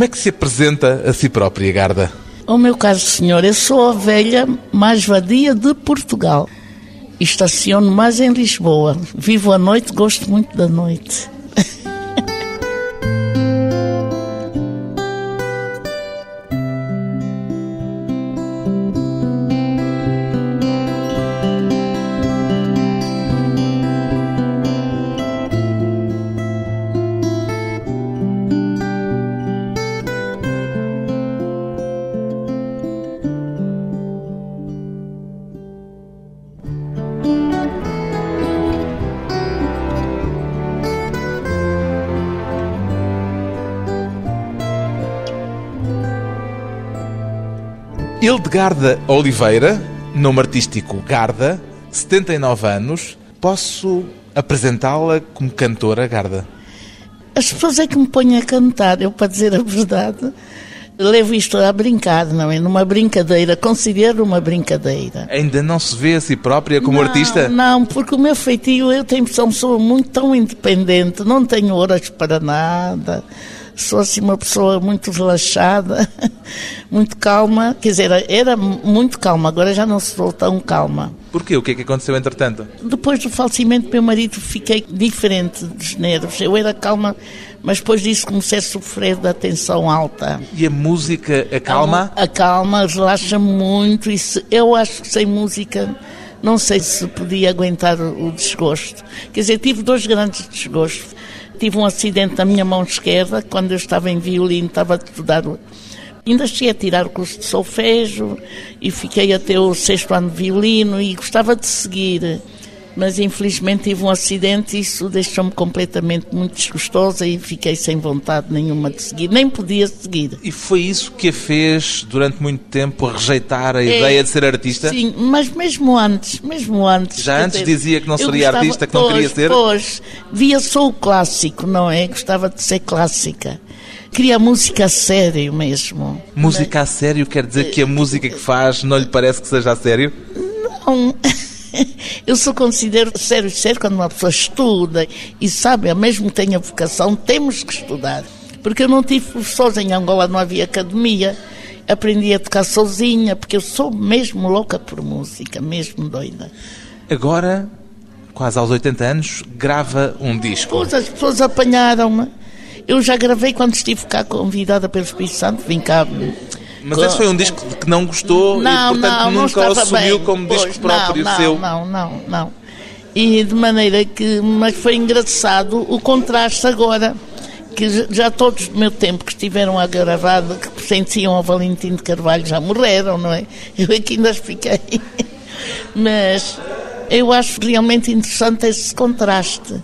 Como é que se apresenta a si própria, Garda? O meu caro senhor, eu sou a velha mais vadia de Portugal. Estaciono mais em Lisboa. Vivo à noite, gosto muito da noite. Hildegarda Oliveira, nome artístico Garda, 79 anos. Posso apresentá-la como cantora, Garda? As pessoas é que me põem a cantar, eu, para dizer a verdade, levo isto a brincar, não é? Numa brincadeira, considero uma brincadeira. Ainda não se vê a si própria como não, artista? Não, porque o meu feitio, eu tenho sou uma pessoa muito tão independente, não tenho horas para nada sou assim uma pessoa muito relaxada, muito calma. Quer dizer, era muito calma, agora já não sou tão calma. Porquê? O que é que aconteceu entretanto? Depois do falecimento do meu marido fiquei diferente dos nervos. Eu era calma, mas depois disso comecei a sofrer da tensão alta. E a música acalma? A, calma, relaxa muito. E se, eu acho que sem música não sei se podia aguentar o desgosto. Quer dizer, tive dois grandes desgostos tive um acidente na minha mão esquerda, quando eu estava em violino, estava a estudar. Ainda cheguei a tirar o curso de solfejo e fiquei até o sexto ano de violino e gostava de seguir mas infelizmente tive um acidente e isso deixou-me completamente muito desgostosa e fiquei sem vontade nenhuma de seguir, nem podia seguir. E foi isso que a fez durante muito tempo rejeitar a é, ideia de ser artista? Sim, mas mesmo antes, mesmo antes. Já antes dizia que não seria gostava, artista, que não pois, queria ser? Pois, via só o clássico, não é? Gostava de ser clássica. Queria música a sério mesmo. Música a sério quer dizer que a música que faz não lhe parece que seja a sério? Não. Eu só considero sério sério quando uma pessoa estuda e sabe, mesmo que tenha vocação, temos que estudar. Porque eu não tive professores em Angola, não havia academia. Aprendi a tocar sozinha, porque eu sou mesmo louca por música, mesmo doida. Agora, quase aos 80 anos, grava um disco. Pois, as pessoas apanharam-me. Eu já gravei quando estive cá convidada pelo Espírito Santo, vim cá mas esse foi um disco que não gostou não, e, portanto, não, nunca não o assumiu bem. como pois, disco próprio não, seu. Não, não, não. E de maneira que. Mas foi engraçado o contraste agora. Que já todos do meu tempo que estiveram a gravar, que pertenciam ao Valentim de Carvalho, já morreram, não é? Eu aqui ainda fiquei. Mas eu acho realmente interessante esse contraste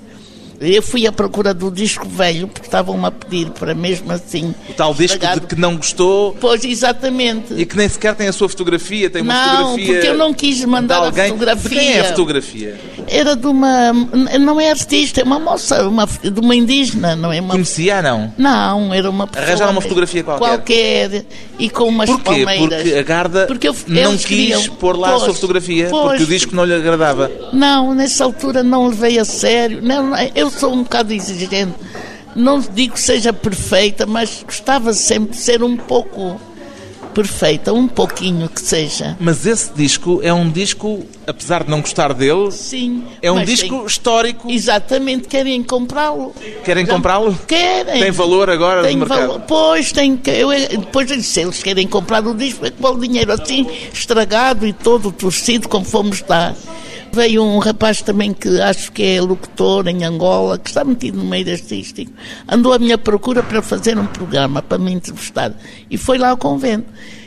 eu fui à procura do disco velho, porque estavam-me a pedir para mesmo assim. O tal disco de que não gostou. Pois, exatamente. E que nem sequer tem a sua fotografia, tem uma não, fotografia. Não, porque eu não quis mandar alguém. a fotografia. De quem é a fotografia? Era de uma. Não é artista, é uma moça, uma, de uma indígena, não é? Uma... Conhecia, não? Não, era uma pessoa. Arranjaram uma fotografia qualquer. Qualquer, e com umas Porquê? palmeiras. Porque a Garda porque eu, não quis queriam, pôr lá pois, a sua fotografia, pois, porque o disco não lhe agradava. Não, nessa altura não levei a sério. Não, eu sou um bocado exigente. Não digo que seja perfeita, mas gostava sempre de ser um pouco perfeita, um pouquinho que seja. Mas esse disco é um disco, apesar de não gostar dele, Sim, é um disco histórico. Exatamente, querem comprá-lo. Querem comprá-lo? Querem. Tem valor agora tem no mercado? Valor. Pois, tem, eu, depois se eles querem comprar o disco, é que o dinheiro assim, estragado e todo torcido, como fomos dar. Veio um rapaz também que acho que é locutor em Angola, que está metido no meio artístico. Andou à minha procura para fazer um programa, para me entrevistar. E foi lá ao convento.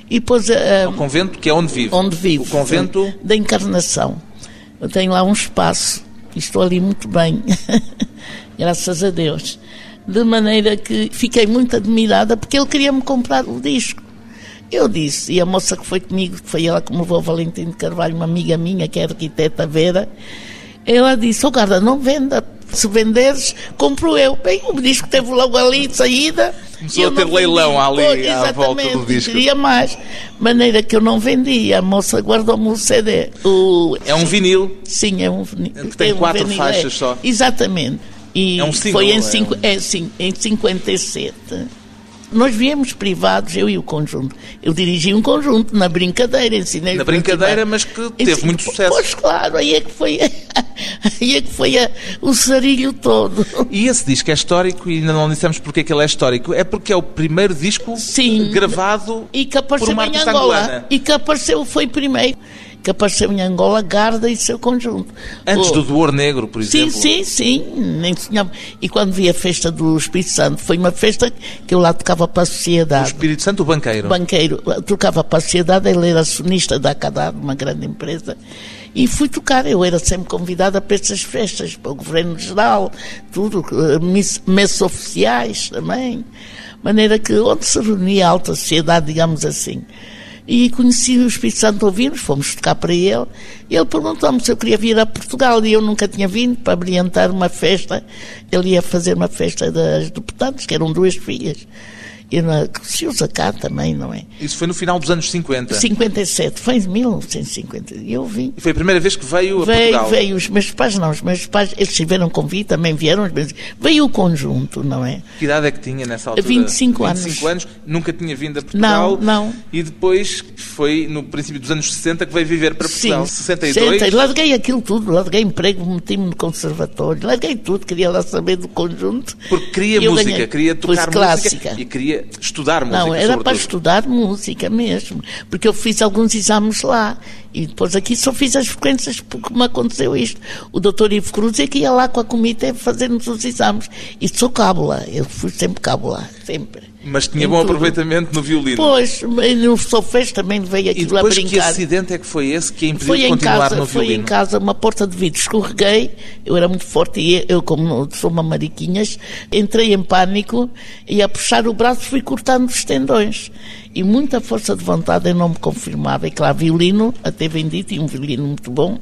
E depois, uh, o convento que é onde vive? Onde vive. O convento? Sim, da Encarnação. Eu tenho lá um espaço. E estou ali muito bem. Graças a Deus. De maneira que fiquei muito admirada porque ele queria me comprar o disco. Eu disse, e a moça que foi comigo, que foi ela que me levou o Valentim de Carvalho, uma amiga minha, que é arquiteta Vera, ela disse, oh Garda, não venda, se venderes, compro eu. Bem, o disco teve logo ali de saída. Começou a ter leilão ali pois, à volta do disco. queria mais. Maneira que eu não vendi, a moça guardou-me o CD. O, é um vinil? Sim, é um vinil. Que tem é um quatro vinil, faixas é. só. Exatamente. E é um single, foi em, é cinco, um... é, sim, em 57. Nós viemos privados, eu e o conjunto. Eu dirigi um conjunto na brincadeira, ensinei Na brincadeira, mas que teve muito sucesso. Pois claro, aí é que foi, aí é que foi a- o sarilho todo. E esse disco é histórico e ainda não dissemos porque é que ele é histórico. É porque é o primeiro disco Sim. gravado E que apareceu por uma em Angola. angolana. E que apareceu, foi primeiro. Que apareceu em Angola, Garda e seu conjunto. Antes Oh, do Door Negro, por Sim, exemplo. sim, sim. Nem sonhava. E quando vi a festa do Espírito Santo, foi uma festa que eu lá tocava para a O sociedade. Espírito Santo, o banqueiro. banqueiro, tocava para a sociedade, ele era acionista da Acadad, uma grande empresa, e fui tocar. Eu era sempre convidada para essas festas, para o Governo Geral, tudo, eh, messas oficiais também. Maneira que onde se reunia a alta sociedade, digamos assim. E conheci o Espírito Santo, ouvimos, fomos tocar para ele, e ele perguntou-me se eu queria vir a Portugal, e eu nunca tinha vindo para brilhantar uma festa. Ele ia fazer uma festa das deputadas, que eram duas filhas. E na, usa cá também, não é? Isso foi no final dos anos 50. 57, foi em 1950. E eu vim. E foi a primeira vez que veio a Veio, Portugal. veio, os meus pais não, os meus pais, eles tiveram convite, também vieram, os meus- veio o conjunto, não é? Que idade é que tinha nessa altura? 25 anos. 25 anos. Nunca tinha vindo a Portugal. Não, não. E depois foi no princípio dos anos 60 que veio viver para Portugal. 62. 60, larguei aquilo tudo, larguei emprego, meti-me no conservatório, larguei tudo, queria lá saber do conjunto. Porque queria música, ganhei. queria tocar clássica. música e queria estudar música. Não, era sobretudo. para estudar música mesmo, porque eu fiz alguns exames lá e depois aqui só fiz as frequências porque me aconteceu isto. O doutor Ivo Cruz é que ia lá com a comitê fazer-nos os exames e sou cábula, eu fui sempre cábula, sempre. Mas tinha bom tudo. aproveitamento no violino. Pois, no Sofés também veio e aquilo a depois que brincar. acidente é que foi esse que a impediu Foi de em continuar casa, no foi violino? em casa uma porta de vidro, escorreguei, eu era muito forte e eu, como sou uma mariquinhas, entrei em pânico e a puxar o braço fui cortando os tendões. E muita força de vontade eu não me confirmava. E claro, violino, até vendi, tinha um violino muito bom.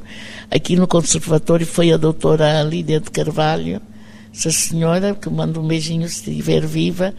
Aqui no conservatório foi a doutora Lídia de Carvalho, essa senhora, que manda um beijinho se estiver viva.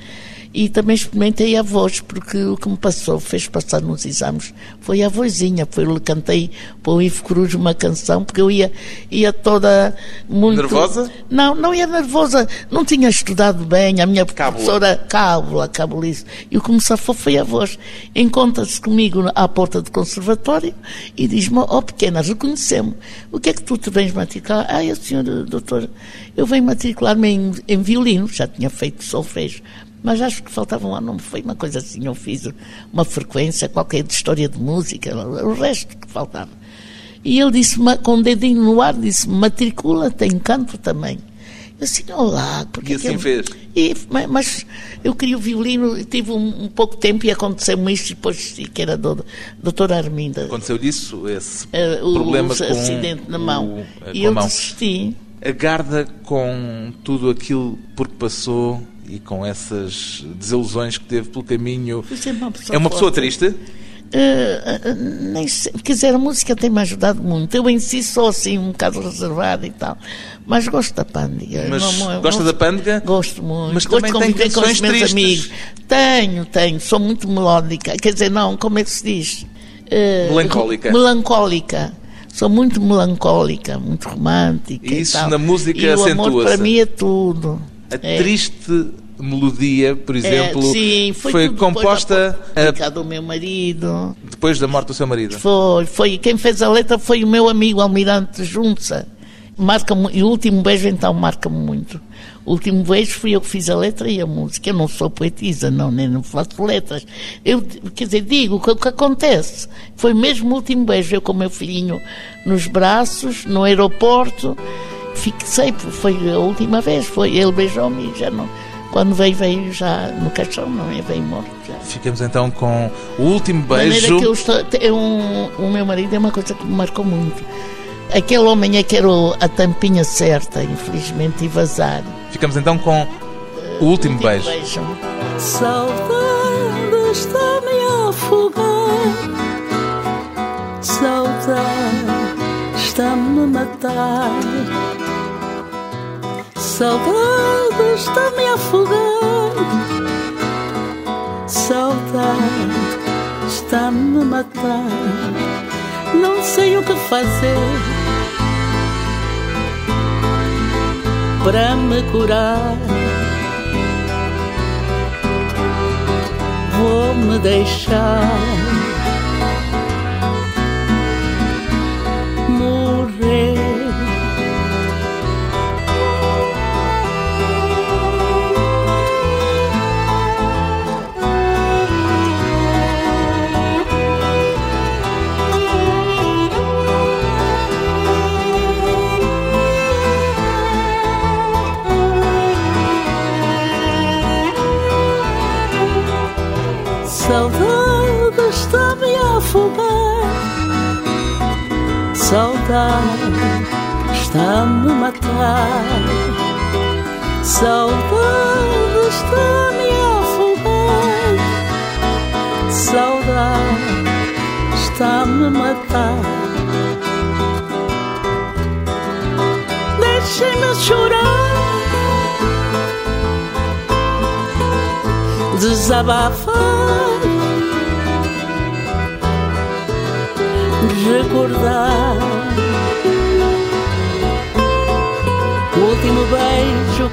E também experimentei a voz, porque o que me passou, fez passar nos exames, foi a vozinha. Foi, eu cantei para o Ivo Cruz uma canção, porque eu ia, ia toda muito... Nervosa? Não, não ia nervosa. Não tinha estudado bem. A minha Cábula. professora, cábula, cabulice. E o que me safou foi a voz. Encontra-se comigo à porta do conservatório e diz-me, ó pequena, reconheceu-me. O que é que tu te vens matricular? Ah, a senhora doutora, eu venho matricular-me em, em violino. Já tinha feito solfejo. Mas acho que faltava lá, não foi uma coisa assim. Eu fiz uma frequência qualquer de história de música, o resto que faltava. E ele disse, com o dedinho no ar, disse, matricula, tem canto também. Eu assim, olá, porque E assim fez? E, mas, eu queria o violino, tive um, um pouco tempo e aconteceu-me isto, e depois que era do, doutora Arminda. Aconteceu disso, esse o, problema o com acidente na mão. o- eh, e eu mão. desisti. A Garda, com tudo aquilo por que passou e com essas desilusões que teve pelo caminho, é uma pessoa é uma pessoa triste? Eh, eh, nem sei, quer dizer, a música tem-me ajudado muito. Eu em si sou assim um bocado reservada e tal. Mas gosto da pândega. Mas Não- gosta não- da pândega? Gosto muito. Mas gosto também de tem com os meus tristes. amigos. Tenho, tenho. Sou muito melódica. Quer dizer, não, como é que se diz? Eh, Melancólica. Melancólica. Sou muito melancólica, muito romântica. E isso tal. na música e acentua-se. para mim é tudo. A É. triste melodia, por É, exemplo, sim, foi, foi composta a... do meu marido. depois da morte do seu marido. Foi, foi. Quem fez a letra foi o meu amigo Almirante Junça. Marca e o último beijo então marca-me muito. O último beijo fui eu que fiz a letra e a música. Eu não sou poetisa, não, nem não faço letras. Eu, quer dizer, digo o que, que acontece. Foi mesmo o último beijo, eu com o meu filhinho nos braços, no aeroporto. Fixei, foi a última vez, foi ele beijou-me e já não. Quando veio, veio já no caixão, não é? Veio morto já. Ficamos então com o último beijo. que eu estou, é um, o meu marido é uma coisa que me marcou muito. Aquele homem é que era a tampinha certa, infelizmente, e vazar. Ficamos então com o último Último beijo. beijo. Saudade está-me a afogar. Saudade está-me a matar. Saudade está-me a afogar. Saudade está-me a matar. Não sei o que fazer para me curar. me deixar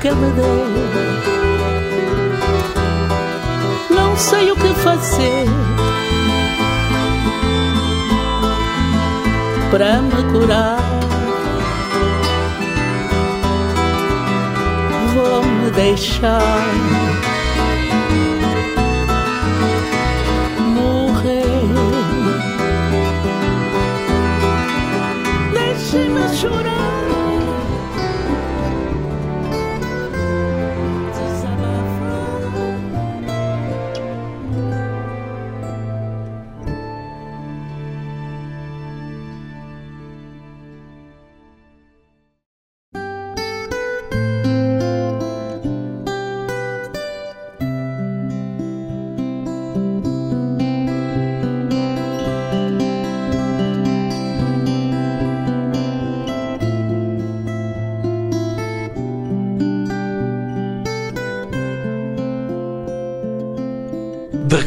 que me deu. Não sei o que fazer para me curar. Vou me deixar. Deixe-me chorar.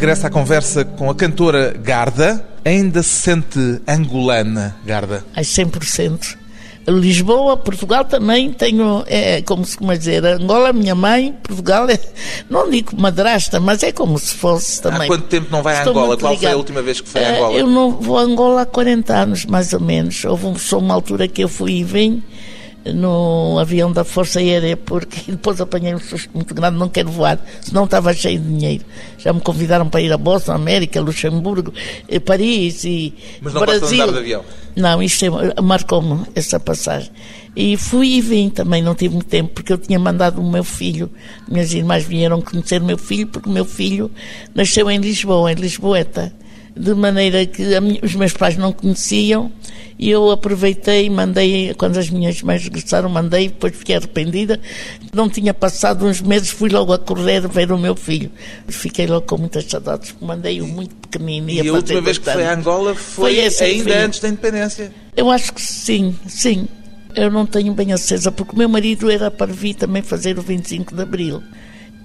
De regresso à conversa com a cantora Garda, ainda se sente angolana, Garda? Ai, 100%. Lisboa, Portugal também tenho, é como se como dizer, Angola, minha mãe, Portugal é, não digo madrasta, mas é como se fosse também. Há quanto tempo não vai a Estou Angola? muito Qual foi a última vez que foi a Eh, Angola? Eu não vou a Angola há 40 anos, mais ou menos. Houve só uma altura que eu fui e vim no avião da Força Aérea, porque depois apanhei um susto muito grande, não quero voar, senão estava cheio de dinheiro. Já me convidaram para ir a Boston, América, Luxemburgo, eh, Paris e Mas não Brasil. andar de avião? Não, isto é- marcou-me essa passagem. E fui e vim também, não tive muito tempo, porque eu tinha mandado o meu filho, minhas irmãs vieram conhecer o meu filho, porque o meu filho nasceu em Lisboa, em Lisboeta. De maneira que minha- os meus pais não conheciam, e eu aproveitei mandei, quando as minhas mães regressaram, mandei, depois fiquei arrependida. Não tinha passado uns meses, fui logo a correr ver o meu filho. Fiquei logo com muitas saudades, mandei-o muito pequenino. E a última vez que foi a. Angola foi, essa que ainda fui. antes da independência. Eu acho que sim, sim. Eu não tenho bem acesa, porque o meu marido era para vir também fazer o 25 de Abril.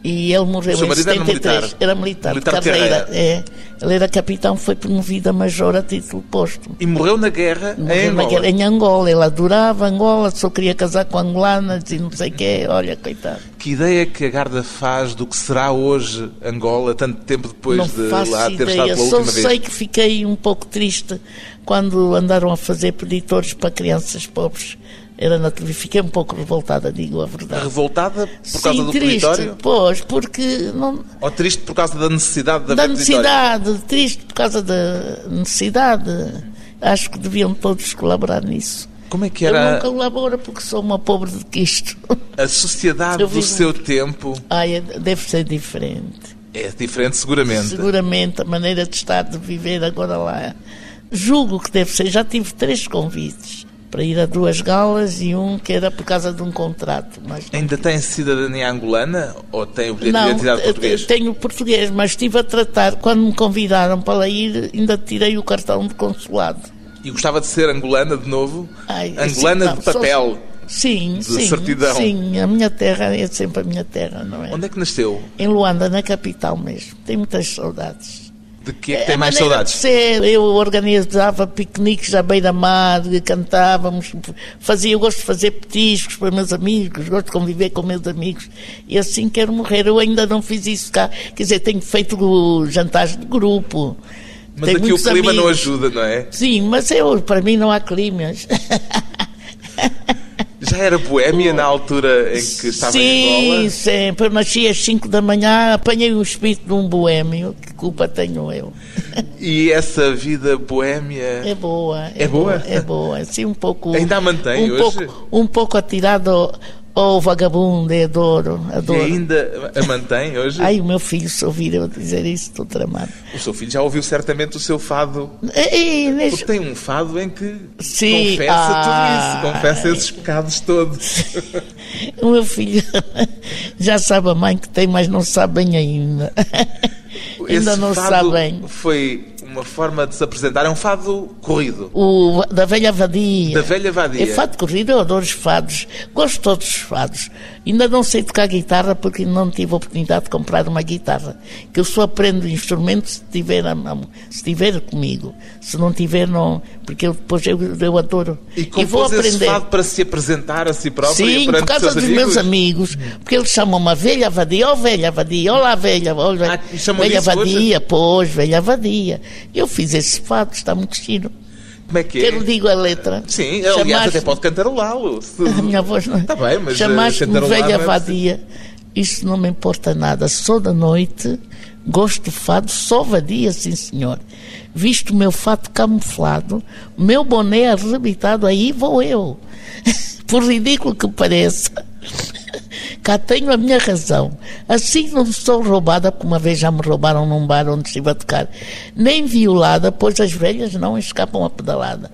E ele morreu em marido era 73. militar? Era militar, Militar de carreira. É. Ele era capitão, foi promovido a major a título póstumo. E morreu na guerra em Morreu na Angola. guerra em Angola. Ele adorava Angola, só queria casar com angolanas e não sei o quê. Olha, coitado. Que ideia que a Garda faz do que será hoje Angola, tanto tempo depois não de faço lá ter estado ideia. pela Só última sei vez? que fiquei um pouco triste quando andaram a fazer preditores para crianças pobres. Era na televisão. Fiquei um pouco revoltada, digo a verdade. Revoltada por causa Sim, do triste, peditório? pois, porque não, Ou triste por causa da necessidade de da haver peditório? necessidade, triste por causa da necessidade. Acho que deviam todos colaborar nisso. Como é que Eu era não colaboro porque sou uma pobre de quisto. a sociedade Eu do seu tempo? Ai, é- deve ser diferente. É diferente, seguramente. Seguramente a maneira de estar, de viver agora lá. Julgo que deve ser. Já tive três convites para ir a duas galas e um que era por causa de um contrato. Mas Ainda tem cidadania angolana ou tem o bilhete de identidade português? tenho português, mas estive a tratar, quando me convidaram para lá ir, ainda tirei o cartão de consulado. E gostava de ser angolana de novo? Ai, angolana assim, não, de papel. Sim, de sim. certidão. Sim, a minha terra é sempre a minha terra, não é? Onde é que nasceu? Em Luanda, na capital mesmo. Tenho muitas saudades. De que é que tem mais saudades? de ser, eu organizava piqueniques à beira-mar, cantávamos, fazia, eu gosto de fazer petiscos para meus amigos, gosto de conviver com meus amigos e assim quero morrer. Eu ainda não fiz isso cá, quer dizer, tenho feito jantares de grupo. Mas tenho aqui o clima não amigos. ajuda, não é? Sim, mas eu, para mim não há climas. Já era boémia na altura em que estava em Sim, Angola? sempre. Eu nasci às 5 da manhã, apanhei o espírito de um boêmio, que culpa tenho eu. E essa vida boémia É boa. É boa? É boa. Assim, um pouco. Ainda a mantém um hoje? Pouco, um pouco atirado ao vagabundo, eu adoro. e adoro. ainda a mantém hoje? Ai, o meu filho, se ouvir eu dizer isso, estou tramado. O seu filho já ouviu certamente o seu fado. Ei, Inês, Porque tem um fado em que Sim, confessa ah. tudo isso, confessa esses pecados todos. o meu filho já sabe a mãe que tem, mas não sabe bem ainda. ainda Esse não fado sabe bem. Foi uma forma de se apresentar. É um fado corrido. O da velha vadia. Da velha vadia. É fado corrido, eu adoro os fados. Gosto de todos os fados. Ainda não sei tocar guitarra porque não tive a oportunidade de comprar uma guitarra. Que eu só aprendo instrumento se tiver, a se tiver comigo. Se não tiver, não. Porque eu, depois eu, eu adoro. E vou compôs esse aprender. fado para se apresentar a si próprio e Sim, por causa os dos seus meus amigos? amigos, porque eles chamam-me a velha vadia, ó velha vadia, olá velha, olha, Ah, e chamam velha disso hoje? vadia, pois, velha vadia. Eu fiz esse fado, está muito giro. Como é que é? Quero digo a letra. Sim, aliás, Chamaste- até pode cantarolá-lo. se- A minha voz não é. Está bem, mas, eh, Chamaste-me cantarolar velha é vadia. Isso não me importa nada. Sou da noite, gosto de fado, sou vadia, sim senhor. Visto o meu fato camuflado, o meu boné arrebitado, aí vou eu. Por ridículo que pareça. Cá tenho a minha razão. Assim não sou roubada, porque uma vez já me roubaram num bar onde estive a tocar, nem violada, pois as velhas não escapam a pedalada.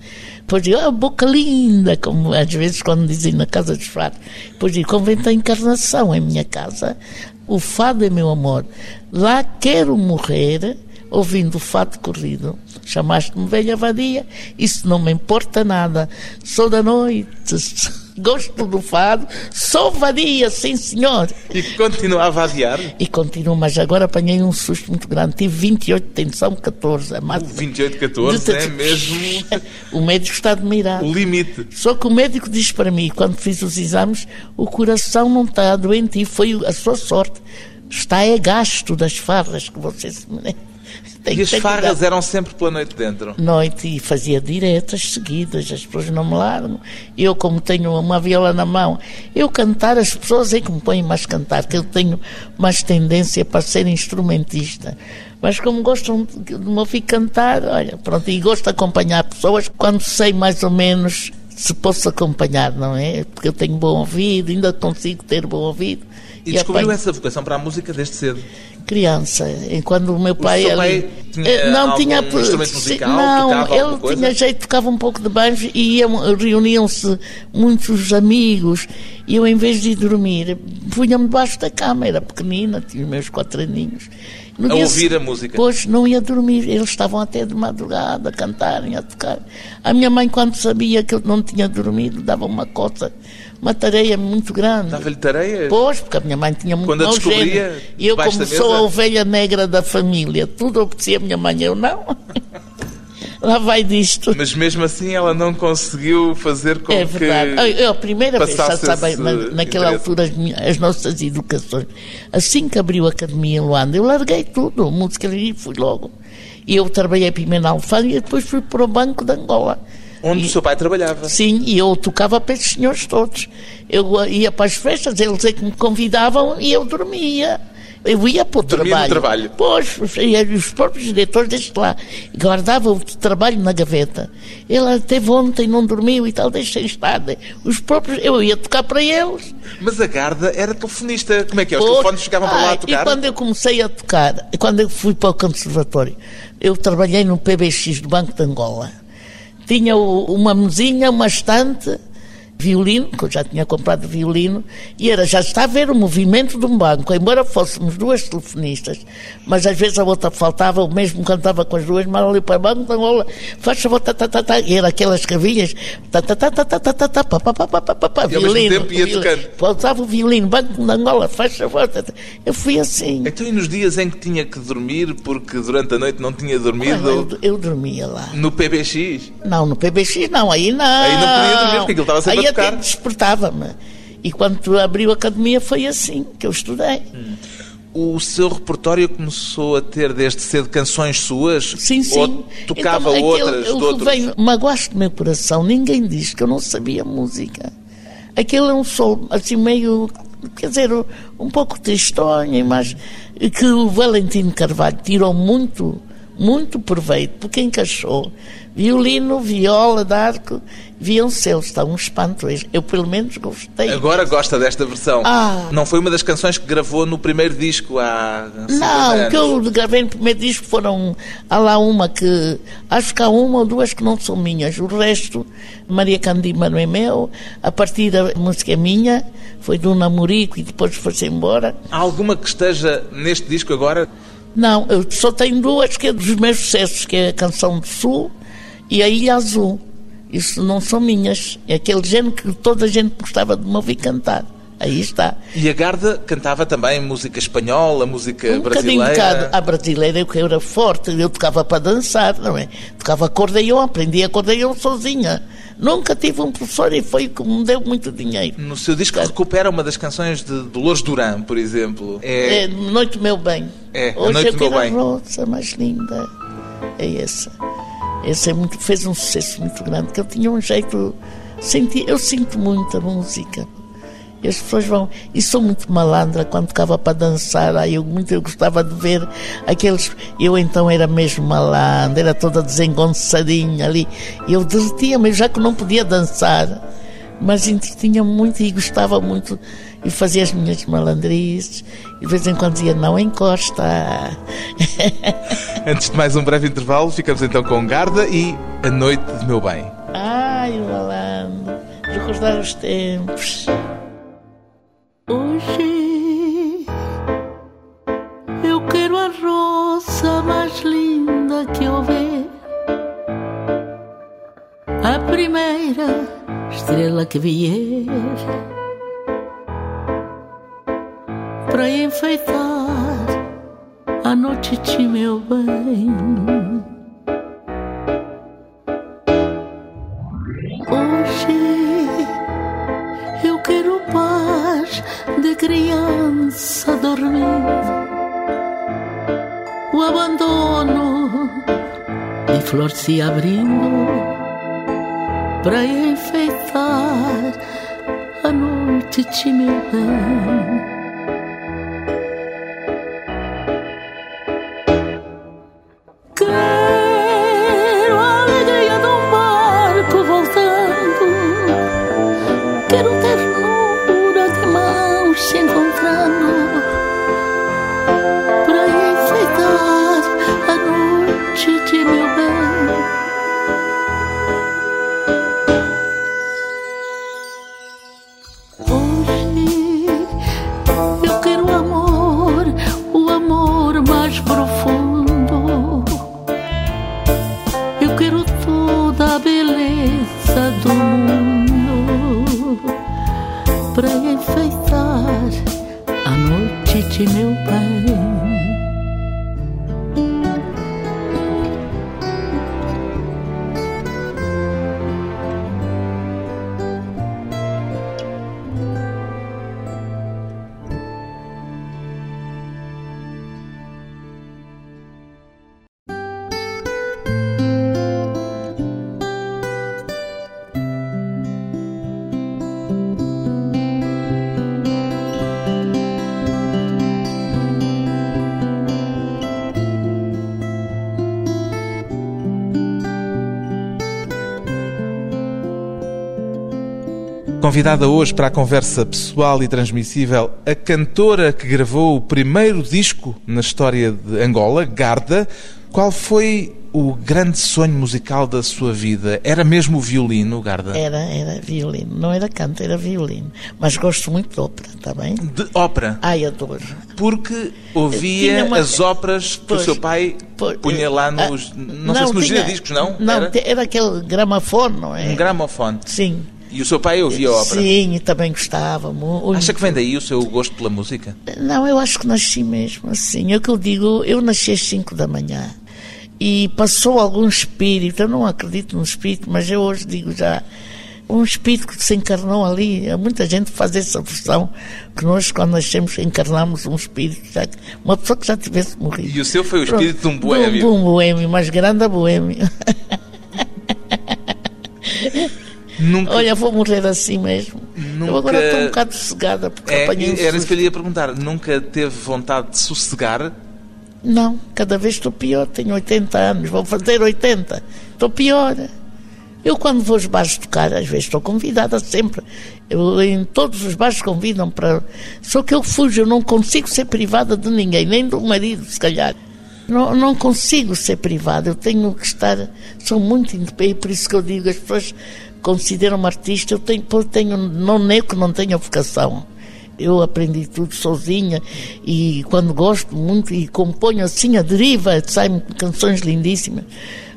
Pois digo, ah, boca linda, como às vezes quando dizem na casa dos fratos. Pois digo, convém a encarnação em minha casa. O fado é meu amor. Lá quero morrer ouvindo o fado corrido. Chamaste-me velha vadia, isso não me importa nada. Sou da noite, gosto do fado, sou vadia, sim senhor. E continuava a adiar. E continuo, mas agora apanhei um susto muito grande. Tive 28, tem só 14. A O máxima. 28, 14 é mesmo O médico está admirado. o limite. Só que o médico diz para mim, quando fiz os exames, o coração não está doente e foi a sua sorte. Está é gasto das farras que você se tem E as farras eram sempre pela noite dentro. Noite e fazia diretas seguidas, as pessoas não me largam. Eu, como tenho uma viola na mão, eu cantar, as pessoas é que me põem mais cantar, que eu tenho mais tendência para ser instrumentista. Mas como gostam de me ouvir cantar, olha, pronto, e gosto de acompanhar pessoas quando sei mais ou menos se posso acompanhar, não é? Porque eu tenho bom ouvido, ainda consigo ter bom ouvido. E descobriu apanho. essa vocação para a música desde cedo. Criança, enquanto o meu pai seu ali- pai tinha Eh, não tinha instrumento musical? não ele tinha jeito tocava um pouco de banjo e iam- reuniam-se muitos amigos e eu em vez de ir dormir punha-me debaixo da cama era pequenina tinha os meus quatro aninhos A ouvir a música? Pois não ia dormir, eles estavam até de madrugada a cantarem, a tocar. A minha mãe, quando sabia que eu não tinha dormido, dava uma coça, uma tarefa muito grande. Dava-lhe tareias? Pois, porque a minha mãe tinha muito Quando a descobria. E eu, como sou a ovelha negra da família, tudo obedecia a minha mãe, eu não. Lá vai disto. Mas mesmo assim ela não conseguiu fazer com É verdade. que... Eu, eu, a primeira vez, já sabe, na, naquela interesse. altura, as, minhas- as nossas educações, assim que abriu a academia em Luanda, eu larguei tudo, música e fui logo. E eu trabalhei primeiro na Alfândega e depois fui para o Banco de Angola. Onde E- o seu pai trabalhava. Sim, e eu tocava para esses senhores todos. Eu ia para as festas, eles é que me convidavam e eu dormia. Eu ia para o Dormia trabalho. trabalho? Pois, os- os próprios diretores deixe lá. Guardava o trabalho na gaveta. Ele teve ontem, não dormiu e tal, deixem estar. Os próprios, eu ia tocar para eles. Mas a Garda era telefonista. Como é que é? Os Pois. telefones chegavam para lá a tocar? E quando eu comecei a tocar, quando eu fui para o conservatório, eu trabalhei no PBX do Banco de Angola. Tinha uma mesinha, uma estante, violino, que eu já tinha comprado violino, e era já está a ver o movimento de um banco, embora fôssemos duas telefonistas, mas às vezes a outra faltava, o mesmo cantava com as duas, mas ali para o banco, então, faz favor, tá, tá, tá, tá, e era aquelas cavilhas, tá, tá, tá, tá, tá, tá, tá, tá, pá, pá, pá, pá, pá, pá, pá, violino, faltava o violino, banco de Angola, faz favor, tá, tá. eu fui assim. Então, e nos dias em que tinha que dormir, porque durante a noite não tinha dormido, Eu, eu dormia lá. no PBX? Não, no PBX não, aí não. Aí não podia dormir, porque aquilo estava sempre aí despertava-me. E quando abriu a academia foi assim que eu estudei. O seu repertório começou a ter desde cedo canções suas? Sim, sim. Ou tocava Então, outras aquele, de o que outros? Vem, magoaste meu coração, ninguém diz que eu não sabia música. Aquele é um som assim meio, quer dizer, um pouco tristonho, mas que o Valentino Carvalho tirou muito, muito proveito, porque encaixou violino, viola, d'arco, violoncelo, está um espanto. Eu pelo menos gostei. Agora gosta desta versão. Ah. Não foi uma das canções que gravou no primeiro disco há 50 Não, o que eu gravei no primeiro disco foram. Há lá uma que. Acho que há uma ou duas que não são minhas. O resto, Maria Candima não é meu. A partir da música é minha. Foi do Namorico e depois foi-se embora. Há alguma que esteja neste disco agora? Não, eu só tenho duas que é dos meus sucessos, que é a Canção do Sul e a Ilha Azul. Isso não são minhas. É aquele género que toda a gente gostava de me ouvir cantar. Aí está. E a Garda cantava também música espanhola, música Um brasileira. bocado. A brasileira eu que era forte, eu tocava para dançar, não é? Tocava acordeão, aprendi acordeão sozinha. Nunca tive um professor e foi que me deu muito dinheiro. No seu disco recupera uma das canções de Dolores Duran, por exemplo. É, Noite Meu Bem. É, Hoje Noite eu do Meu Bem. a rosa mais linda. É essa. Esse é muito, fez um sucesso muito grande, que eu tinha um jeito. Senti, eu sinto muito a música. E as pessoas vão. E sou muito malandra quando tocava para dançar. Aí eu, muito, eu gostava de ver aqueles. Eu então era mesmo malandra, era toda desengonçadinha ali. E eu derretia-me, já que não podia dançar. Mas entretinha muito e gostava muito. E fazia as minhas malandrices. E de vez em quando dizia: Não encosta. Antes de mais um breve intervalo, ficamos então com Garda e A Noite de Meu Bem. Ai, malandro. Recordar os tempos. Hoje eu quero a rosa mais linda que houver. A primeira estrela que vier para enfeitar a noite de meu bem. Flor se abrindo para enfeitar a noite de meu bem. Convidada hoje para a conversa pessoal e transmissível, a cantora que gravou o primeiro disco na história de Angola, Garda. Qual foi o grande sonho musical da sua vida era mesmo o violino, Garda? Era, era violino. Não era canto, era violino. Mas gosto muito de ópera, está bem? De ópera? Ai, adoro. Porque ouvia uma... as óperas que pois, o seu pai pois, punha lá ah, nos... Não, não sei se nos tinha, giradiscos, não? Não, era, era aquele gramafone, não é? Um gramafone. Sim. E o seu pai ouvia ópera? Sim, também gostava muito. Acha que vem daí o seu gosto pela música? Não, eu acho que nasci mesmo assim. É o que eu digo, eu nasci às 5 da manhã e passou algum espírito, eu não acredito no espírito, mas eu hoje digo já, um espírito que se encarnou ali. Muita gente faz essa versão, que nós, quando nascemos, encarnamos um espírito, já, uma pessoa que já tivesse morrido. E o seu foi o espírito Pronto, de um boêmio? De um boêmio, mais grande a boêmio. Nunca... Olha, vou morrer assim mesmo. Nunca... Eu agora estou um bocado sossegada porque é, apanhei um Era isso que eu lhe ia perguntar. Nunca teve vontade de sossegar? Não, cada vez estou pior. Tenho 80 anos, vou fazer 80. Estou pior. Eu, quando vou aos bares tocar, às vezes estou convidada sempre. Eu, em todos os bares convidam para. Só que eu fujo, eu não consigo ser privada de ninguém, nem do marido, se calhar. Não, não consigo ser privada, eu tenho que estar. Sou muito independente, por isso que eu digo, as pessoas consideram-me artista, eu tenho, tenho, não nego que não tenho vocação. Eu aprendi tudo sozinha e quando gosto muito e componho assim a deriva, saem canções lindíssimas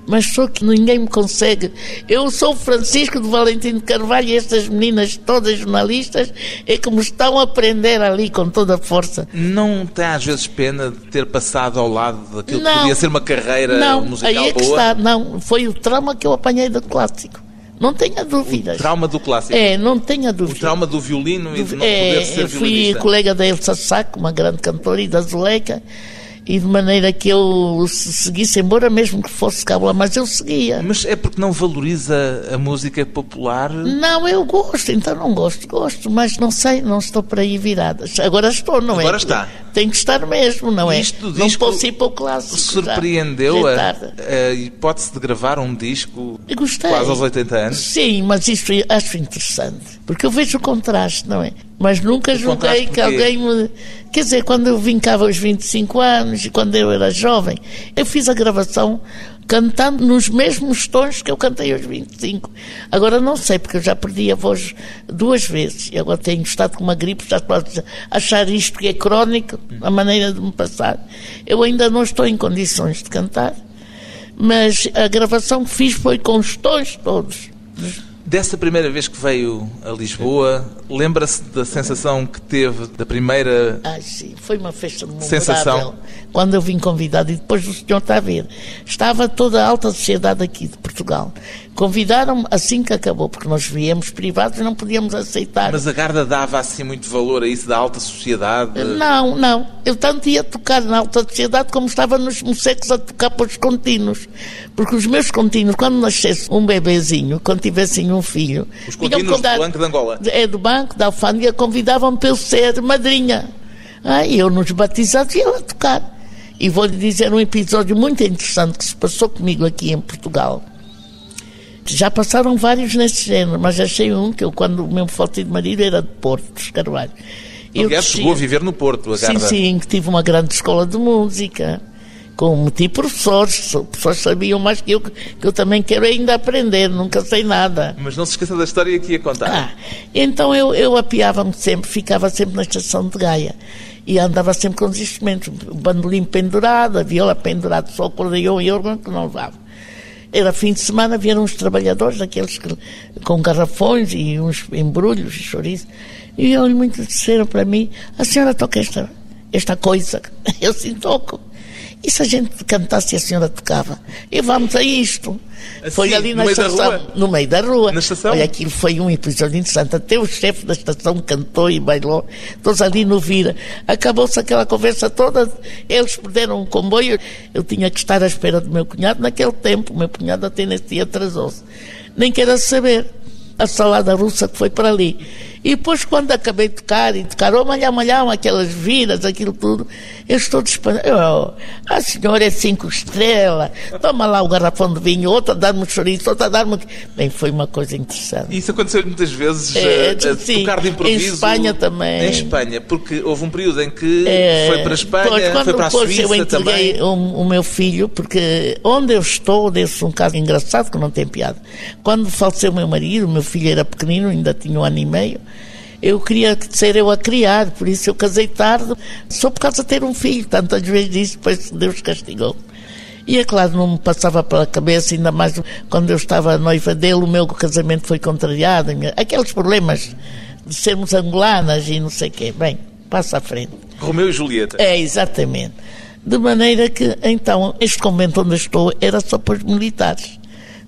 mas só que ninguém me consegue. Eu sou Francisco de Valentim de Carvalho e estas meninas, todas jornalistas, é que me estão a aprender ali com toda a força. Não tem às vezes pena de ter passado ao lado daquilo não, que podia ser uma carreira não, musical aí é que boa? Está, não, foi o trauma que eu apanhei do clássico. Não tenha dúvidas. O trauma do clássico. É, não tenha dúvidas. O trauma do violino e de não é, poder ser eu fui violinista. colega da Elsa Saco, uma grande cantora, e da Zuleika, e de maneira que eu seguisse, embora mesmo que fosse cábula, mas eu seguia. Mas é porque não valoriza a música popular? Não, eu gosto, então não gosto, gosto, mas não sei, não estou para aí virada. Agora estou, não Agora é? Agora está. Tem que estar mesmo, não é? Isto não posso ir para o clássico. Surpreendeu-a a hipótese de gravar um disco Gostei. quase aos 80 anos? Sim, mas isto acho interessante, porque eu vejo o contraste, não é? Mas nunca julguei que alguém me. Quer dizer, quando eu vincava aos 25 anos e quando eu era jovem, eu fiz a gravação cantando nos mesmos tons que eu cantei aos 25. Agora não sei, porque eu já perdi a voz duas vezes. E agora tenho estado com uma gripe, já posso achar isto que é crónico, a maneira de me passar. Eu ainda não estou em condições de cantar, mas a gravação que fiz foi com os tons todos. Dessa primeira vez que veio a Lisboa, lembra-se da sensação que teve da primeira. Ah, sim, foi uma festa memorável. Sensação. Quando eu vim convidado, e depois o senhor está a ver, estava toda a alta sociedade aqui de Portugal. Convidaram-me assim que acabou, porque nós viemos privados e não podíamos aceitar. Mas a Garda dava assim muito valor a isso da alta sociedade? Não, não. Eu tanto ia tocar na alta sociedade como estava nos mocecos a tocar para os contínuos. Porque os meus contínuos, quando nascesse um bebezinho, quando tivessem um filho... Os contínuos do Banco de Angola? É, do Banco, da Alfândega, convidavam-me para eu ser madrinha. Ah, eu nos batizados ia lá tocar. E vou-lhe dizer um episódio muito interessante que se passou comigo aqui em Portugal já passaram vários nesse género, mas achei um que eu, quando o meu faltei de marido, era de Porto, dos Carvalho. Aliás, chegou a viver no Porto, a Sim, sim, que tive uma grande escola de música, com meti professores, pessoas sabiam mais que eu, que eu também quero ainda aprender, nunca sei nada. Mas não se esqueça da história que ia contar. Ah, então eu, eu apiava-me sempre, ficava sempre na estação de Gaia e andava sempre com os instrumentos, o bandolim pendurado, a viola pendurada, só o acordeão e órgão que não levava. Era fim de semana, vieram uns trabalhadores, aqueles que, com garrafões e uns embrulhos e chouriço. E eles muito disseram para mim, a senhora toca esta, esta coisa. Eu sim toco. E se a gente cantasse e a senhora tocava? E vamos a isto. Assim, foi ali na no estação, meio no meio da rua. Na estação? Olha, aquilo foi um episódio interessante. Até o chefe da estação cantou e bailou, todos ali no vira. Acabou-se aquela conversa toda, eles perderam um comboio. Eu tinha que estar à espera do meu cunhado naquele tempo. O meu cunhado até nesse dia atrasou-se. Nem queira saber a salada russa que foi para ali. E depois, quando acabei de tocar e tocar, oh, malhar, malhar, aquelas viras, aquilo tudo, eu estou disponível. Oh, a senhora é cinco estrelas, toma lá o garrafão de vinho, outra a dar-me chouriço, outra a dar-me. Bem, foi uma coisa interessante. Isso aconteceu muitas vezes, É, a, a sim, tocar de improviso. em Espanha também. Em Espanha, porque houve um período em que É, foi para a Espanha, pois, quando foi para a depois eu Suíça entreguei também. o, o meu filho, porque onde eu estou, desse um caso engraçado que não tem piada. Quando faleceu o meu marido, o meu filho era pequenino, ainda tinha um ano e meio, eu queria ser eu a criar, por isso eu casei tarde, só por causa de ter um filho, tantas vezes disse, depois Deus castigou. E é claro, não me passava pela cabeça, ainda mais quando eu estava noiva dele, o meu casamento foi contrariado, aqueles problemas de sermos angolanas e não sei o quê. Bem, passa à frente. Romeu e Julieta. É, exatamente. De maneira que, então, este convento onde estou era só para os militares.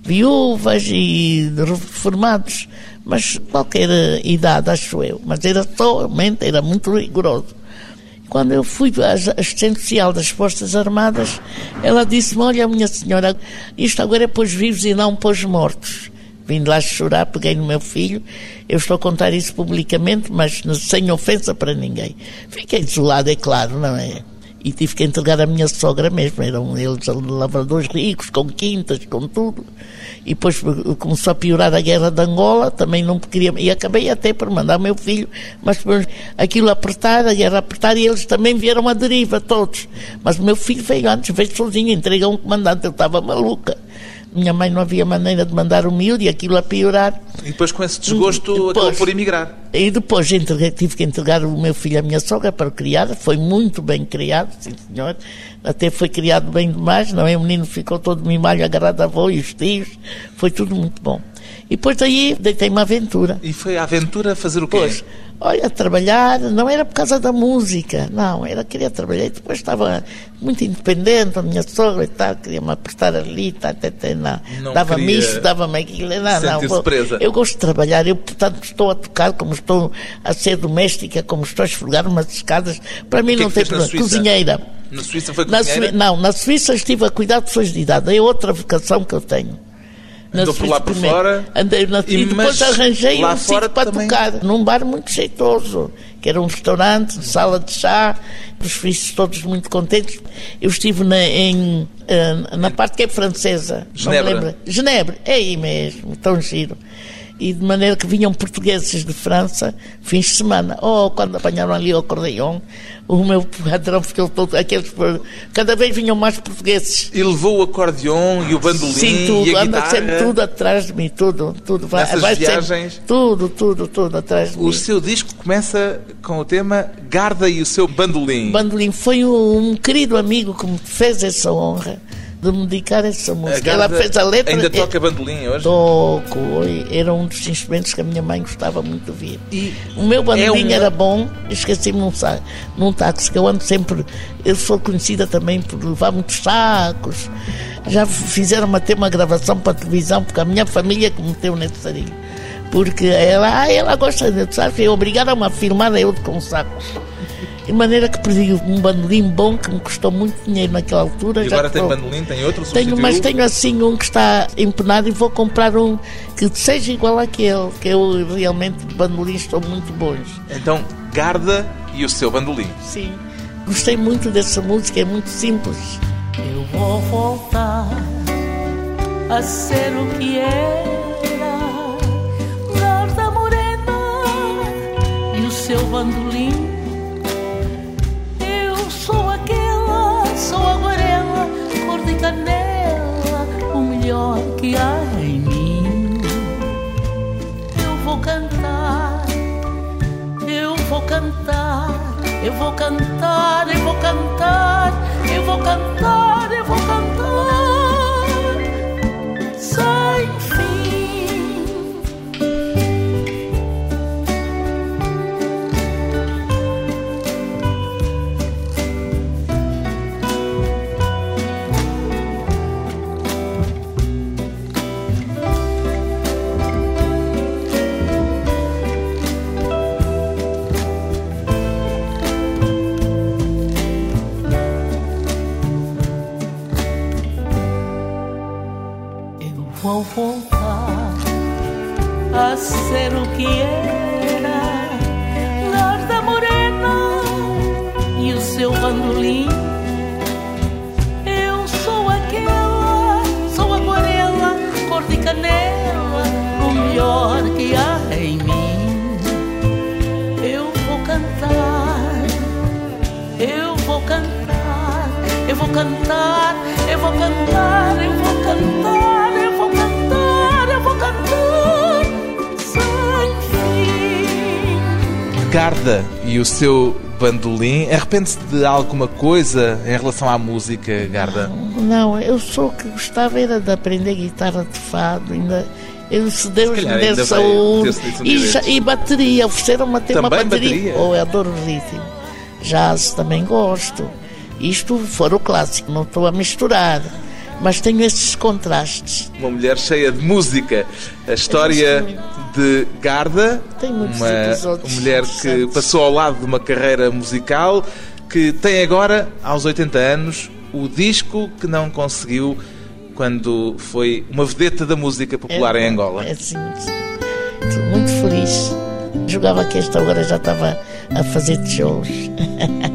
Viúvas e reformados, mas qualquer idade, acho eu. Mas era somente, era muito rigoroso. Quando eu fui assistente social das Forças Armadas, ela disse-me, olha, minha senhora, isto agora é os vivos e não os mortos. Vim de lá chorar, peguei no meu filho. Eu estou a contar isso publicamente, mas sem ofensa para ninguém. Fiquei desolado, é claro, não é? E tive que entregar a minha sogra mesmo. Eram eles lavradores ricos, com quintas, com tudo. E depois começou a piorar a guerra de Angola, também não queria. E acabei até por mandar meu filho, mas depois aquilo apertar, a guerra apertar, e eles também vieram à deriva, todos. Mas o meu filho veio antes, veio sozinho, entregou um comandante, eu estava maluca. Minha mãe não havia maneira de mandar o miúdo e aquilo a piorar. E depois, com esse desgosto, Depois- acabou por emigrar. E depois entreguei- tive que entregar o meu filho à minha sogra para o criar. Foi muito bem criado, sim senhor. Até foi criado bem demais, não é? O menino ficou todo mimalho agarrado à avó e os tios. Foi tudo muito bom. E depois daí deitei-me à aventura. E foi a aventura fazer o quê? Pois, olha, trabalhar não era por causa da música, não, era queria trabalhar. E depois estava muito independente, a minha sogra e tal, queria-me apertar ali, tá, tá, tá, não. Não dava-me queria isto, dava-me aquilo, não, não. vou-. Eu gosto de trabalhar, eu, portanto, estou a tocar, como estou a ser doméstica, como estou a esfregar umas escadas, para mim que é não que tem na problema. Cozinheira. Na Suíça foi Na cozinheira? Sui- não, na Suíça estive a cuidar de pessoas de idade, é outra vocação que eu tenho. Andou por lá por fora? Andei na, E e, depois arranjei um sítio para também? tocar, num bar muito jeitoso, que era um restaurante, sala de chá, os suíços todos muito contentes. Eu estive na, em, eh, na parte que é francesa. Genebra. Não me lembro. Genebra, é aí mesmo, tão giro. E de maneira que vinham portugueses de França, fins de semana. Oh, quando apanharam ali o acordeão, o meu patrão ficou todo. Aqueles, cada vez vinham mais portugueses. E levou o acordeão e o bandolim Sim, tudo, e a anda guitarra. sempre tudo atrás de mim, tudo, tudo. Vai, Nessas vai sempre- viagens? tudo, tudo, tudo atrás de O mim. seu disco começa com o tema Garda e o seu bandolim. Bandolim foi um, um querido amigo que me fez essa honra de me dedicar a essa A música. Ela Garda fez a letra. Ainda é- toca bandolim hoje? Toco, era um dos instrumentos que a minha mãe gostava muito de ouvir. E O meu bandolim é um- era bom, esqueci-me num, num táxi, que eu ando sempre. Eu sou conhecida também por levar muitos sacos. Já fizeram até uma gravação para a televisão, porque a minha família que meteu nesse sarinho. Porque ela, ah, ela gosta de sacos, e obrigaram-me a filmar eu com sacos. De maneira que perdi um bandolim bom que me custou muito dinheiro naquela altura. E já agora tem bandolim, tem outro tenho, substituiu? mas tenho assim um que está empenado e vou comprar um que seja igual àquele, que eu realmente de bandolim estou muito bons. Então, Garda e o seu bandolim. Sim. Gostei muito dessa música, é muito simples. Eu vou voltar a ser o que era. Garda morena e o seu bandolim. Cantar, eu vou cantar, eu vou cantar, eu vou cantar, eu vou cantar. Arrepende-se de alguma coisa em relação à música, Garda? Não, eu sou que gostava era de aprender guitarra de fado, ainda. Eu, se Deus me der saúde. E, e bateria, ofereceram-me até uma bateria. bateria? Oh, eu adoro o ritmo. Jazz também gosto. Isto fora o clássico, não estou a misturar. Mas tenho estes contrastes. Uma mulher cheia de música. A história de Garda, uma mulher que passou ao lado de uma carreira musical, que tem agora, aos 80 anos, o disco que não conseguiu quando foi uma vedeta da música popular em Angola. É assim, estou muito feliz. Jogava que esta hora já estava a fazer shows.